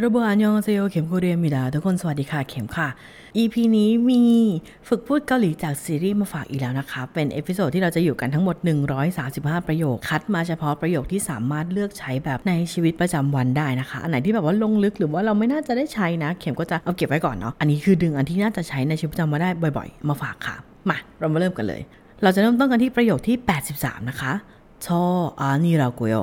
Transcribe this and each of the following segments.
여러분 안녕하세요 เข็มโคเรีย 입니다ทุกคนสวัสดีค่ะ เข็มค่ะ EP นี้มีฝึกพูดเกาหลีจากซีรีส์มาฝากอีกแล้วนะคะ เป็น episode ที่เราจะอยู่กันทั้งหมด 135 ประโยค คัดมาเฉพาะประโยคที่สามารถเลือกใช้แบบในชีวิตประจำวันได้นะคะ อันไหนที่แบบว่าลงลึกหรือว่าเราไม่น่าจะได้ใช้นะ เข็มก็จะเอาเก็บไว้ก่อนเนาะ อันนี้คือดึงอันที่น่าจะใช้ในชีวิตประจำวันได้บ่อย ๆ มาฝากค่ะ มาเรามาเริ่มกันเลย เราจะเริ่มต้นกันที่ประโยคที่ 83 นะคะ 저อานี่รากุโย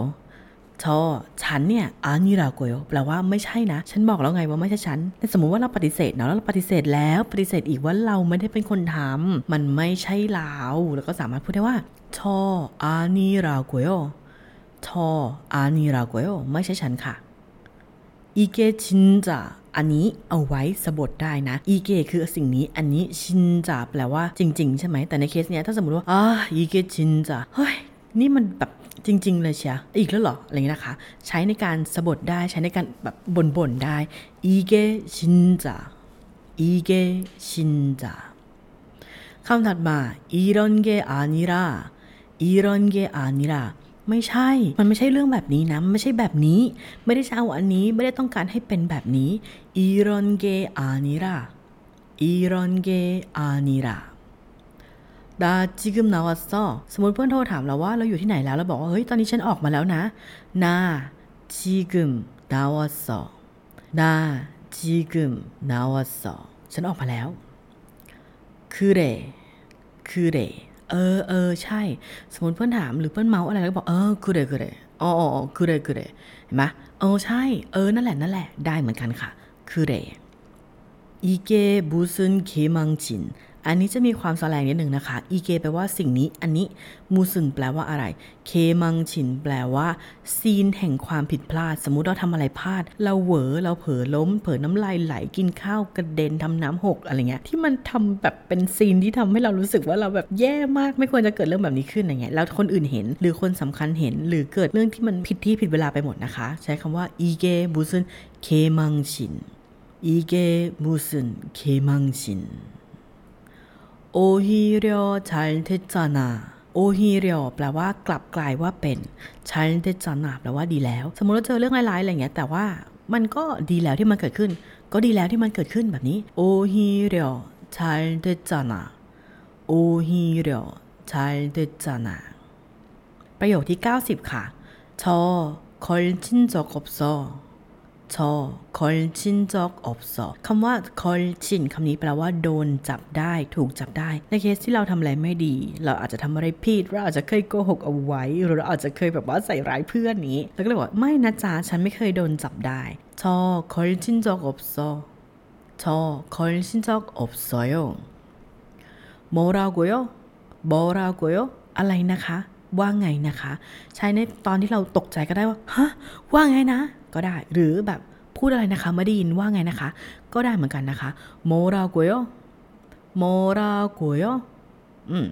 ชอฉันเนี่ยอานิราโกโยแปลว่าไม่ใช่นะ ฉันบอกแล้วไงว่าไม่ใช่ฉันแต่สมมุติว่าเราปฏิเสธเนาะแล้วเราปฏิเสธแล้วปฏิเสธอีกว่าเราไม่ได้เป็นคนทำมันไม่ใช่เราแล้วก็สามารถพูดได้ว่าชออานิราโกโยชออานิราโกโยไม่ใช่ฉันค่ะอีเกชินจาอันนี้เอาไว้สะบดได้นะ อีเกคือสิ่งนี้ อันนี้ชินจาแปลว่าจริง ๆ ใช่ไหม แต่ในเคสเนี้ยถ้าสมมติว่าอ่าอีเกชินจาเฮ้ย นี่มันแบบ จริง ๆ เลยเชียอีกแล้วเหรอ อะไรอย่างนี้นะคะ ใช้ในการสะบดได้ ใช้ในการแบบบ่นๆ ได้อีเกชินจาอีเกชินจาคำถัดมาอีรอนเกอานิราอีรอนเกอานิราไม่ใช่ มันไม่ใช่เรื่องแบบนี้นะ มันไม่ใช่แบบนี้ ไม่ได้จะเอาอันนี้ ไม่ได้ต้องการให้เป็นแบบนี้อีรอนเกอานิราอีรอนเกอานิรา ดาจิกึมนาวสอสมมติเพื่อนโทรถามเราว่าเราอยู่ที่ไหนแล้วเราบอกว่าเฮ้ยตอนนี้ฉันออกมาแล้วนะนาจิกึมนาวสอนาจิกึมนาวสอฉันออกมาแล้วคือเรคือเรเออเออใช่ สมมติเพื่อนถามหรือเพื่อนเมาอะไรแล้วบอกเออคือเรคือเรอ๋ออ๋อคือเรคือเรเห็นไหมเออใช่ เออนั่นแหละนั่นแหละได้เหมือนกันค่ะ คือเร 이게 무슨 개망신 อันนี้จะมีความสแลงนิดหนึ่งนะคะ 이게 แปลว่าสิ่งนี้ อันนี้ 무슨 แปลว่าอะไร 개망신 แปลว่า scene แห่งความผิดพลาด สมมุติเราทำอะไรพลาด เราเหวอเราเผลอล้ม เผลอน้ำลายไหลกินข้าวกระเด็นทำน้ำหกอะไรเงี้ย ที่มันทำแบบเป็น scene ที่ทำให้เรารู้สึกว่าเราแบบแย่มาก ไม่ควรจะเกิดเรื่องแบบนี้ขึ้นอะไรเงี้ย แล้วคนอื่นเห็น หรือคนสำคัญเห็น หรือเกิดเรื่องที่มันผิดที่ผิดเวลาไปหมดนะคะ ใช้คำว่า 이게บูซึนเคมังชิน 이게 무슨 개망신. 오히려 잘 됐잖아. โอฮิเรียวแปลว่ากลับกลายว่าเป็นชันเดจานาแปลว่าดีแล้ว สมมติเราเจอเรื่องร้ายๆอะไรเงี้ย แต่ว่ามันก็ดีแล้วที่มันเกิดขึ้น ก็ดีแล้วที่มันเกิดขึ้นแบบนี้โอฮิเรียวชันเดจานาโอฮิเรียวชันเดจานาประโยคที่ 90 ค่ะ저 걸친 적 없어 ชอคอลชินจอกอบสอคำว่าคอลชินคำนี้แปลว่าโดนจับได้ถูกจับได้ ในเคสที่เราทำอะไรไม่ดี เราอาจจะทำอะไรผิดเราอาจจะเคยโกหกเอาไว้ หรือเราอาจจะเคยแบบว่าใส่ร้ายเพื่อนนี้ แล้วก็เลยว่าไม่นะจ๊ะฉันไม่เคยโดนจับได้저 걸린 적 없어 저 걸린 적 없어요โมรากุโยโมรากุโยอะไรนะคะ ว่าไงนะคะ ใช้ในตอนที่เราตกใจก็ได้ว่าฮะว่าไงนะ ก็ได้หรือแบบพูดอะไรนะคะไม่ได้ยินว่าไงนะคะ ก็ได้เหมือนกันนะคะโมราโกโยโมรากโยอืม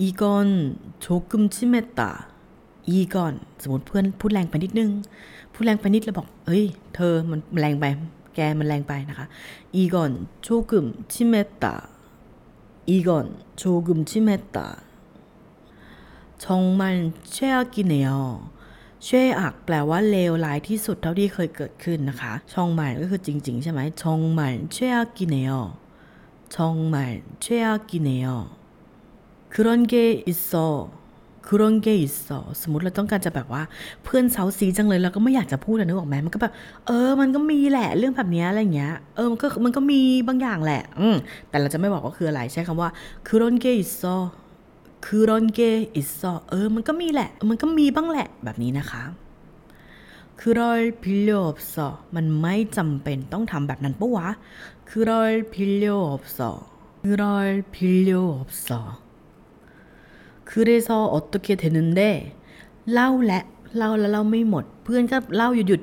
อีกอนโชกุมชิเมตาอีกอนสมมติเพื่อนพูดแรงไปนิดนึง พูดแรงไปนิดแล้วบอกเอ้ย เธอมันแรงไป แกมันแรงไปนะคะอีกอนโชกุมชิเมตาอีกอนโชกุมชิเมตา 정말 최악이네요 ช่วยอักแปลว่าเลวร้ายที่สุดเท่าที่เคยเกิดขึ้นนะคะชองหมันก็คือจริง ๆ ใช่ไหมชองหมันช่วยอักกินเนยชองหมันช่วยอักกินเนย그런게있어그런게있어สมมติเราต้องการจะแบบว่าเพื่อนเซาซีจังเลยเราก็ไม่อยากจะพูดนึกออกไหมมันก็แบบเออ มันก็มีแหละเรื่องแบบนี้อะไรเงี้ยเออมันก็มันก็มีบางอย่างแหละ อืมแต่เราจะไม่บอกว่าคืออะไรใช้คำว่า그런게있어 คือรอนเกอิสซอเออมันก็มีแหละ มันก็มีบ้างแหละแบบนี้นะคะ 그럴 필요 없어 มันไม่จำเป็นต้องทำแบบนั้นปะวะ 그럴 필요 없어 그럴 필요 없어คือเรซออตเกเทนึนเดเล่าและเล่าแล้วเล่าไม่หมด เพื่อนก็เล่าหยุดหยุด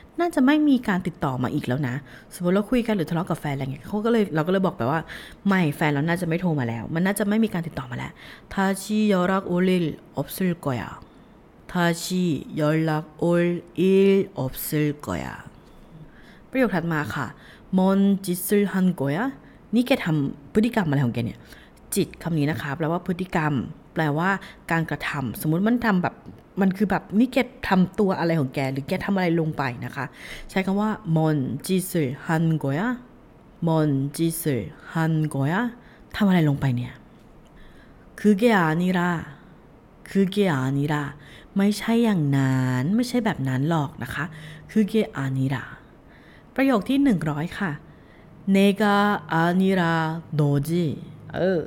น่าจะไม่มีการติดต่อมาอีกแล้วนะ สมมติเราคุยกันหรือทะเลาะกับแฟนอะไรเงี้ยเขาก็เลยเราก็เลยบอกไปว่าไม่แฟนเราน่าจะไม่โทรมาแล้ว มันน่าจะไม่มีการติดต่อมาแล้ว다시 연락 올 일 없을 거야 다시 연락 올 일 없을 거야 ประโยคถัดมาค่ะ뭔 짓을 한 거야 นี่แกทำพฤติกรรมอะไรของแกเนี่ยจิตคำนี้นะคะแปลว่าพฤติกรรม แปลว่าการกระทำ สมมุติมันทำแบบ มันคือแบบนี่แกทำตัวอะไรของแก หรือแกทำอะไรลงไปนะคะ ใช้คำว่ามอนจีเซฮันโกยะมอนจีเซฮันโกยะทำอะไรลงไปเนี่ยคือเกียนีราคือเกียนีราไม่ใช่อย่างนั้นไม่ใช่แบบนั้นหรอกนะคะ คือเกียนีราประโยคที่ 100 ค่ะเนกาอานีราโดจิเออ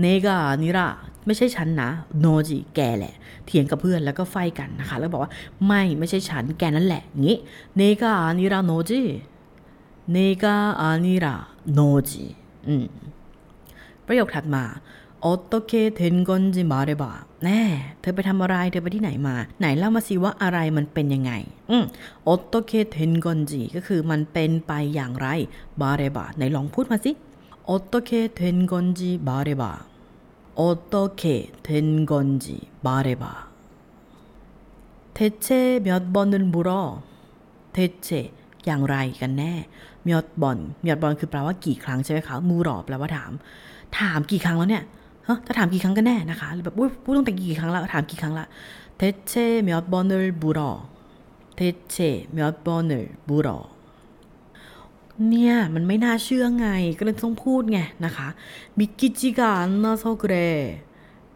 내가 아니라 ไม่ใช่ฉันนะ너지 แกแหละ เถียงกับเพื่อนแล้วก็ fight กันนะคะ แล้วบอกว่าไม่ไม่ใช่ฉันแกนั่นแหละงี้내가 아니라 너지 내가 아니라 너지 อืมประโยคถัดมา어떻게 된 건지 말해 봐 แน่ เธอไปทำอะไร เธอไปที่ไหนมา ไหนเล่ามาสิว่าอะไรมันเป็นยังไง อืม어떻게 된 건지 ก็คือมันเป็นไปอย่างไร บาเรบะไหนลองพูดมาสิโอตโตเคเทนกอนจิบาเรบะ 어떻게 된 건지 말해봐. 대체 몇 번을 물어? 대체 อย่างไรกันแน่เมียดบอลเมียดบอลคือแปลว่ากี่ครั้งใช่ไหมคะมูรอแปลว่าถาม ถามกี่ครั้งแล้วเนี่ยฮะถ้าถามกี่ครั้งกันแน่นะคะหรือแบบพูดตั้งแต่กี่ครั้งแล้วถามกี่ครั้งละ대체몇번을물어대체몇번을물어 เนี่ย มันไม่น่าเชื่อไง ก็เลยต้องพูดไงนะคะ믿기지가 않아서 그래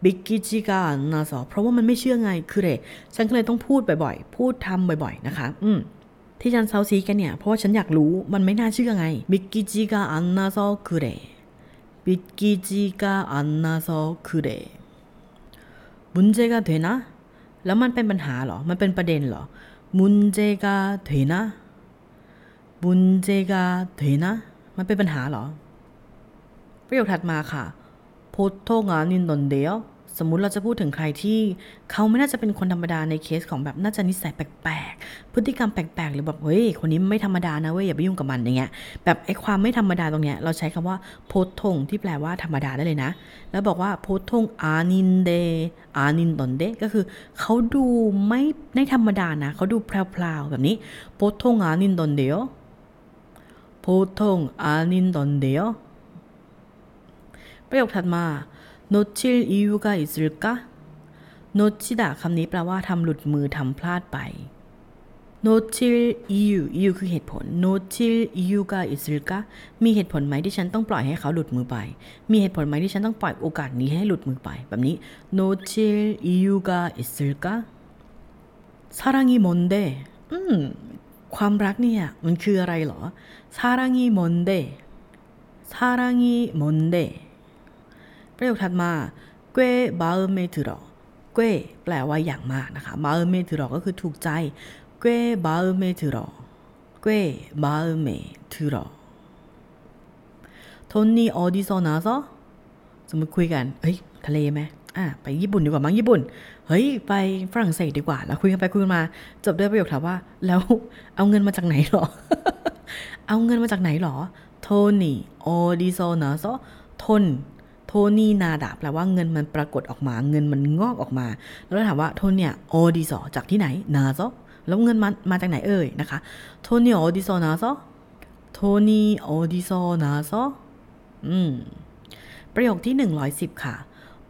믿기지가 않아서 เพราะว่ามันไม่เชื่อไง그래 ฉันก็เลยต้องพูดบ่อยๆ พูดทำบ่อยๆ นะคะ อืมที่ฉันเซ้าซี้กันเนี่ย เพราะว่าฉันอยากรู้มันไม่น่าเชื่อไง믿기지가 않아서 그래 믿기지가 않아서 그래มุนเจกาเถนะ แล้วมันเป็นปัญหาเหรอ มันเป็นประเด็นเหรอมุนเจกาเถนะ บุญเจกาเถนะ มันเป็นปัญหาเหรอ ประโยคถัดมาค่ะโพธโทงานินดนเดียว สมมุติเราจะพูดถึงใครที่ เขาไม่น่าจะเป็นคนธรรมดาในเคสของแบบน่าจะนิสัยแปลกๆ พฤติกรรมแปลกๆ หรือแบบเฮ้ยคนนี้ไม่ธรรมดานะเว้ยอย่าไปยุ่งกับมันอย่างเงี้ย แบบไอ้ความไม่ธรรมดาตรงเนี้ยเราใช้คำว่าโพธทงที่แปลว่าธรรมดาได้เลยนะ แล้วบอกว่าโพธทงอานินเดอานินดนเดก็คือเขาดูไม่ในธรรมดานะเขาดูแพรวๆแบบนี้โพธทงอานินดนเดียว 보통아닌던데요ประโยคถัดมา놓칠이유가있을까 놓치다คำนี้แปลว่าทำหลุดมือทำพลาดไป놓칠 이유 이유คือเหตุผล놓칠 이유가 있을까มีเหตุผลไหมที่ฉันต้องปล่อยให้เขาหลุดมือไป มีเหตุผลไหมที่ฉันต้องปล่อยโอกาสนี้ให้หลุดมือไป แบบนี้놓칠 이유가 있을까 사랑이 뭔데อืม ความรักเนี่ยมันคืออะไรหรอ사랑이 뭔데 사랑이 뭔데 ประโยคถัดมาเกวบาเอเมถือหรอเกวแปลว่าอย่างมากนะคะบาเอเมถือหรอก็คือถูกใจเกวบาเอเมถือหรอเกวบาเอเมถือหรอทนนี่어디서나서สมมติคุยกัน เฮ้ย ทะเลไหม อะไปญี่ปุ่นดีกว่ามั้งญี่ปุ่น เฮ้ย ไปฝรั่งเศสดีกว่า แล้วคุยกันไปคุยกันมา จบด้วยประโยคถามว่า แล้วเอาเงินมาจากไหนหรอ เอาเงินมาจากไหนหรอ โทนี่ออดิโซนาโซ돈 돈이 나다 แปลว่าเงินมันปรากฏออกมา เงินมันงอกออกมา แล้วถามว่า돈 เนี่ย 어디서 จากที่ไหน났어 แล้วเงินมามาจากไหนเอ่ยนะคะ돈이 어디서 났어 돈이 어디서 났어 อืมประโยคที่ 110 ค่ะ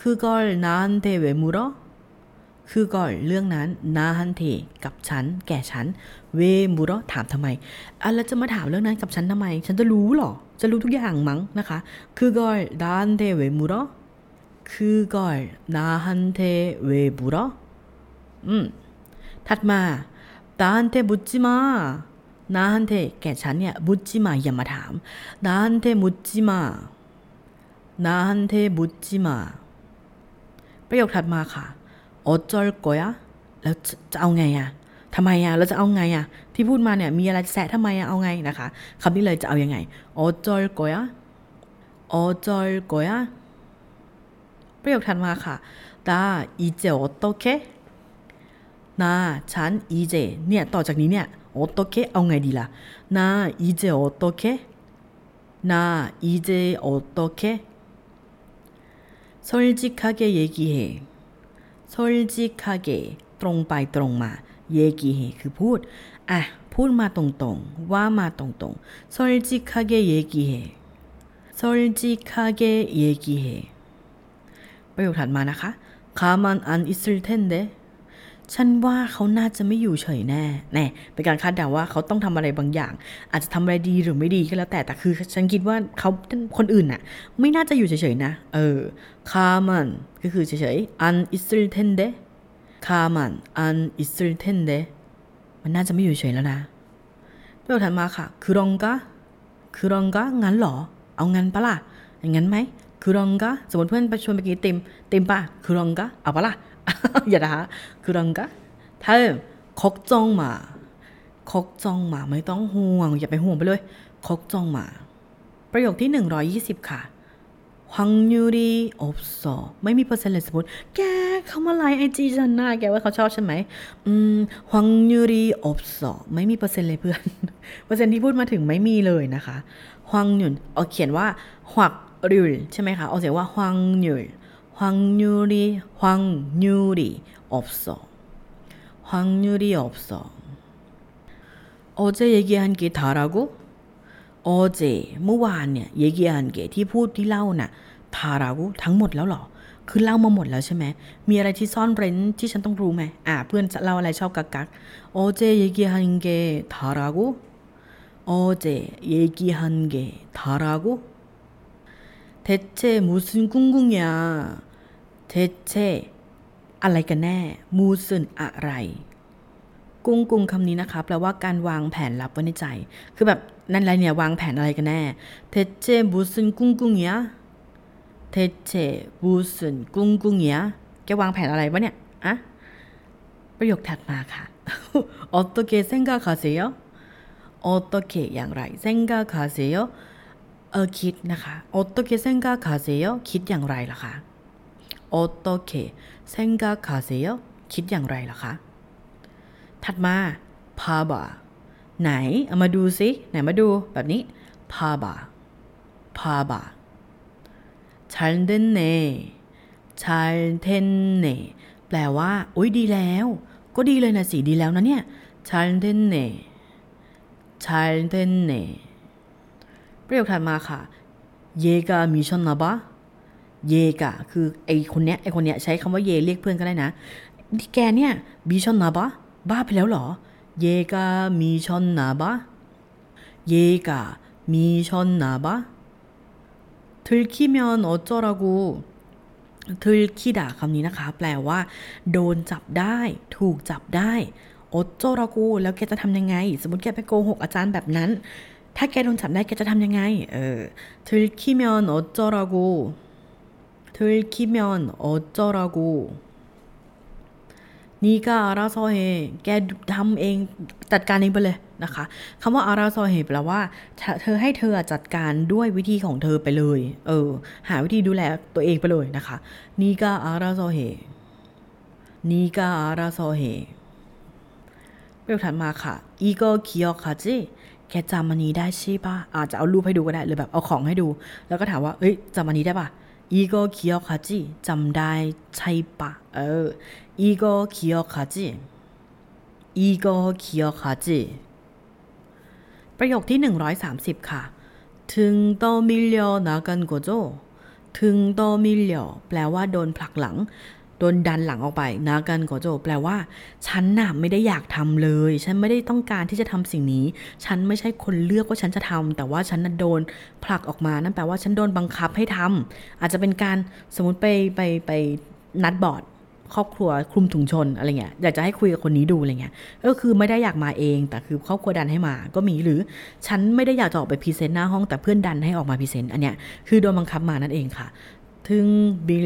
그걸 나한테 왜 물어? 그걸 เรื่องนั้น 나한테 กับฉัน แก่ฉัน 왜 물어 ถามทำไมอ่ะแล้วจะมาถามเรื่องนั้นกับฉันทำไม ฉันจะรู้หรอ จะรู้ทุกอย่างมั้งนะคะ 그걸 나한테 왜 물어? 그걸 나한테 왜 물어? อืมถัดมา 나한테 묻지 마. 나한테 แก่ฉันเนี่ย 묻지 마 อย่ามาถาม 나한테 묻지 마 나한테 묻지 마 ประโยคถัดมาค่ะโอจอลโกยะแล้วจะเอาไงอะทำไมอะเราจะเอาไงอะที่พูดมาเนี่ยมีอะไรแสะทำไมอะเอาไงนะคะคำนี้เลยจะเอาอยัางไงโอจอลโกยะโอจอลโกยะประโยคถัดมาค่ะตาอีเจโอตโตเคนาฉันอีเจเนี่ยต่อจากนี้เนี่ยโอตโตเคเอาไงดีล่ะนาอีเจโอโตเคนาอีเจโอโตเค 솔직하게 얘기해 솔직하게 ตรงไปตรงมา 얘기해 คือพูด อ่ะ พูดมาตรงๆ ว่ามาตรงๆ 솔직하게 얘기해 솔직하게 얘기해 ประโยคถัดมานะคะ 가만 안 있을 텐데 ฉันว่าเขาน่าจะไม่อยู่เฉยแน่ แน่ เป็นการคาดเดาว่าเขาต้องทำอะไรบางอย่าง อาจจะทำอะไรดีหรือไม่ดีก็แล้วแต่ แต่คือ ฉันคิดว่าเขาคนอื่นน่ะ ไม่น่าจะอยู่เฉยๆนะ เออ คามันก็คือเฉยๆ an i s t r i เ e นเดคามัน an i s t r i t e n d e มันน่าจะไม่อยู่เฉยแล้วนะประโยคถัดมาค่ะ คือรองกะคือรองกะงั้นหรอ เอางั้นปะล่ะ อย่างงั้นไหม 그런가 สมมติเพื่อนไปชวนไปกินติมติมปะ그런가 เอาปะล่ะ อย่านะคะ그런가 ถ้า 걱정 마 걱정 마ไม่ต้องห่วง อย่าไปห่วงไปเลย걱정 마 ประโยคที่ 120 ค่ะ확률이 없어 ไม่มีเปอร์เซ็นต์เลยสมมติ แกเขามา like IG ฉันนะแกว่าเขาชอบฉันไหมอืม확률이 없어 ไม่มีเปอร์เซ็นต์เลยเพื่อน เปอร์เซ็นต์ที่พูดมาถึงไม่มีเลยนะคะฮังยุนเอาเขียนว่าหวักรุลใช่ไหมคะ เอาเสียงว่าฮังยุล 확률이 확률이 없어. 확률이 없어. 어제 얘기한 게 다라고? 어제 เมื่อวานเนี่ย 얘기한 게 ที่พูดที่เล่าน่ะ 다라고 ทั้งหมดแล้วเหรอ คือเล่ามาหมดแล้วใช่ไหม มีอะไรที่ซ่อนเร้นที่ฉันต้องรู้ไหมอ่า เพื่อนเล่าอะไรชอบกักกัก 어제 얘기한 게 다라고? 어제 얘기한 게 다라고? 대체 무슨 꿍꿍이야? 대체 อะไรกันแน่ มูซึนอะไร กุ้งกุงคำนี้นะคะ แปลว่าการวางแผนลับไว้ในใจ คือแบบนั่นอะไรเนี่ยวางแผนอะไรกันแน่ 대체 무슨 꿍꿍이야? 대체 무슨 꿍꿍이야? แกวางแผนอะไรวะเนี่ยอะประโยคถัดมาค่ะ 어떻게 생각하세요? 어떻게 อย่างไร 생각하세요? เอ อคิดนะคะ 어떻게 생각하세요? คิดอย่างไรล่ะคะ 어떻게 생각하세요? คิดอย่างไรล่ะคะ ถัดมา 봐봐 ไหน เอามาดูสิ ไหนมาดูแบบนี้ 봐봐 봐봐 잘 됐네 잘 됐네 แปลว่า อุ้ยดีแล้ว ก็ดีเลยนะสิ ดีแล้วนะเนี่ย 잘 됐네 잘 됐네 ประโยคถัดมาค่ะ 얘가 미쳤나봐 เยกะคือไอคนเนี้ยไอคนเนี้ยใช้คำว่าเยเรียกเพื่อนก็ได้นะที่แกเนี่ยบีชอนนาบะบ้าไปแล้วเหรอ เยกามีชอนนาบะเยกามีชอนนาบะ들키면어쩌라고 들키다คำนี้นะคะ แปลว่า โดนจับได้ ถูกจับได้อดโจรากูแล้วแกจะทำยังไง สมมติแกไปโกหกอาจารย์แบบนั้น ถ้าแกโดนจับได้แกจะทำยังไง เออ들키면어쩌라고 들키면 어쩌라고 네가 알아서 해 แกทำเองจัดการเองไปเลยนะคะคำว่า 알아서 해แปลว่า เธอให้เธอจัดการด้วยวิธีของเธอไปเลย เออ หาวิธีดูแลตัวเองไปเลยนะคะ 네가 알아서 해 네가 알아서 해ประโยคถัดมาค่ะ 이거 기억하지 แกจำมันนี้ได้ใช่ปะอาจจะเอารูปให้ดูก็ได้หรือแบบเอาของให้ดู แล้วก็ถามว่า เอ้ยจำมันนี้ได้ปะอีโกเคียวคาจิจำได้ใช่ปะเอออีโกเคียวคาจิอีโกเคียวคาจิประโยคที่ 130 ค่ะ ถึงโตมิเลียวนากันโกโจถึงโตมิเลียวแปลว่าโดนผลักหลัง โดนดันหลังออกไปนากันโกโจแปลว่า ฉันน่ะไม่ได้อยากทำเลย ฉันไม่ได้ต้องการที่จะทำสิ่งนี้ ฉันไม่ใช่คนเลือกว่าฉันจะทำแต่ว่าฉันน่ะโดนผลักออกมานั่นแปลว่าฉันโดนบังคับให้ทำอาจจะเป็นการสมมติไปไปไปนัดบอร์ดครอบครัวคลุมถุงชนอะไรเงี้ยอยากจะให้คุยกับคนนี้ดูอะไรเงี้ยก็คือไม่ได้อยากมาเอง แต่คือครอบครัวดันให้มาก็มีหรือฉันไม่ได้อยากจะออกไป present หน้าห้องแต่เพื่อนดันให้ออกมา present อันเนี้ยคือโดนบังคับมานั่นเองค่ะ ถึงบิ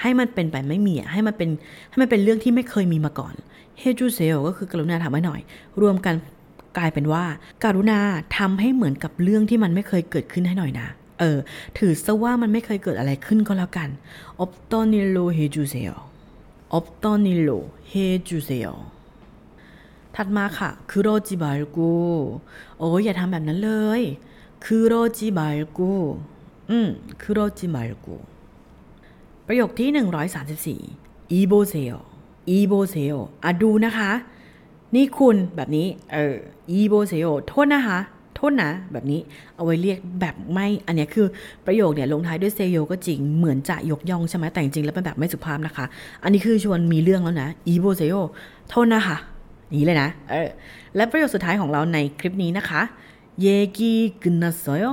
ให้มันเป็นไปไม่มีให้มันเป็นให้มันเป็นเรื่องที่ไม่เคยมีมาก่อนเฮจูเซลก็คือกรุณาทำให้หน่อย รวมกันกลายเป็นว่า กรุณาทำให้เหมือนกับเรื่องที่มันไม่เคยเกิดขึ้นให้หน่อยนะ เออ ถือซะว่ามันไม่เคยเกิดอะไรขึ้นก็แล้วกัน없던 일로 해 주세요 없던 일로 해 주세요 ถัดมาค่ะ คือโรจิบาลกูโอ้ยอย่าทำแบบนั้นเลย คือโรจิบาลกูอืมคือโรจิบาลกู ประโยคที่ 134อีโบเซโออีโบเซโออะดูนะคะ นี่คุณแบบนี้ เอออีโบเซโอโทษนะคะ โทษนะ แบบนี้เอาไว้เรียกแบบไม่ อันเนี้ยคือประโยคเนี่ยลงท้ายด้วยเซโยก็จริงเหมือนจะยกย่องใช่ไหมแต่จริงแล้วเป็นแบบไม่สุภาพนะคะ อันนี้คือชวนมีเรื่องแล้วนะอีโบเซโอโทษนะคะนี้เลยนะเออและประโยคสุดท้ายของเราในคลิปนี้นะคะเยกีกึนนัสโซโย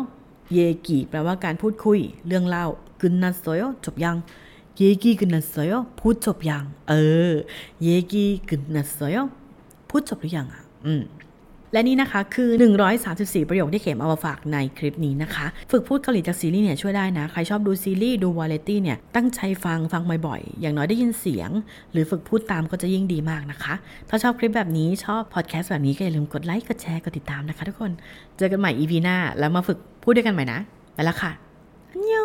เยกีแปลว่าการพูดคุย เรื่องเล่ากึนนัสโซโยจบยัง เยกีกึนนัสโซโยพูจบยังเออเยกีกึนนัสโซโยพูจบอยังอะและนี่นะคะ คือ 134 ประโยคที่เข็มเอามาฝากในคลิปนี้นะคะ ฝึกพูดเกาหลีจากซีรีส์เนี่ยช่วยได้นะ ใครชอบดูซีรีส์ดูวาไรตี้เนี่ย ตั้งใจฟังฟังบ่อยๆ อย่างน้อยได้ยินเสียง หรือฝึกพูดตามก็จะยิ่งดีมากนะคะ ถ้าชอบคลิปแบบนี้ชอบพอดแคสต์แบบนี้ก็อย่าลืมกดไลค์กดแชร์กดติดตามนะคะ ทุกคน เจอกันใหม่ EP หน้า แล้วมาฝึกพูดด้วยกันใหม่นะไปแล้วค่ะฮันโย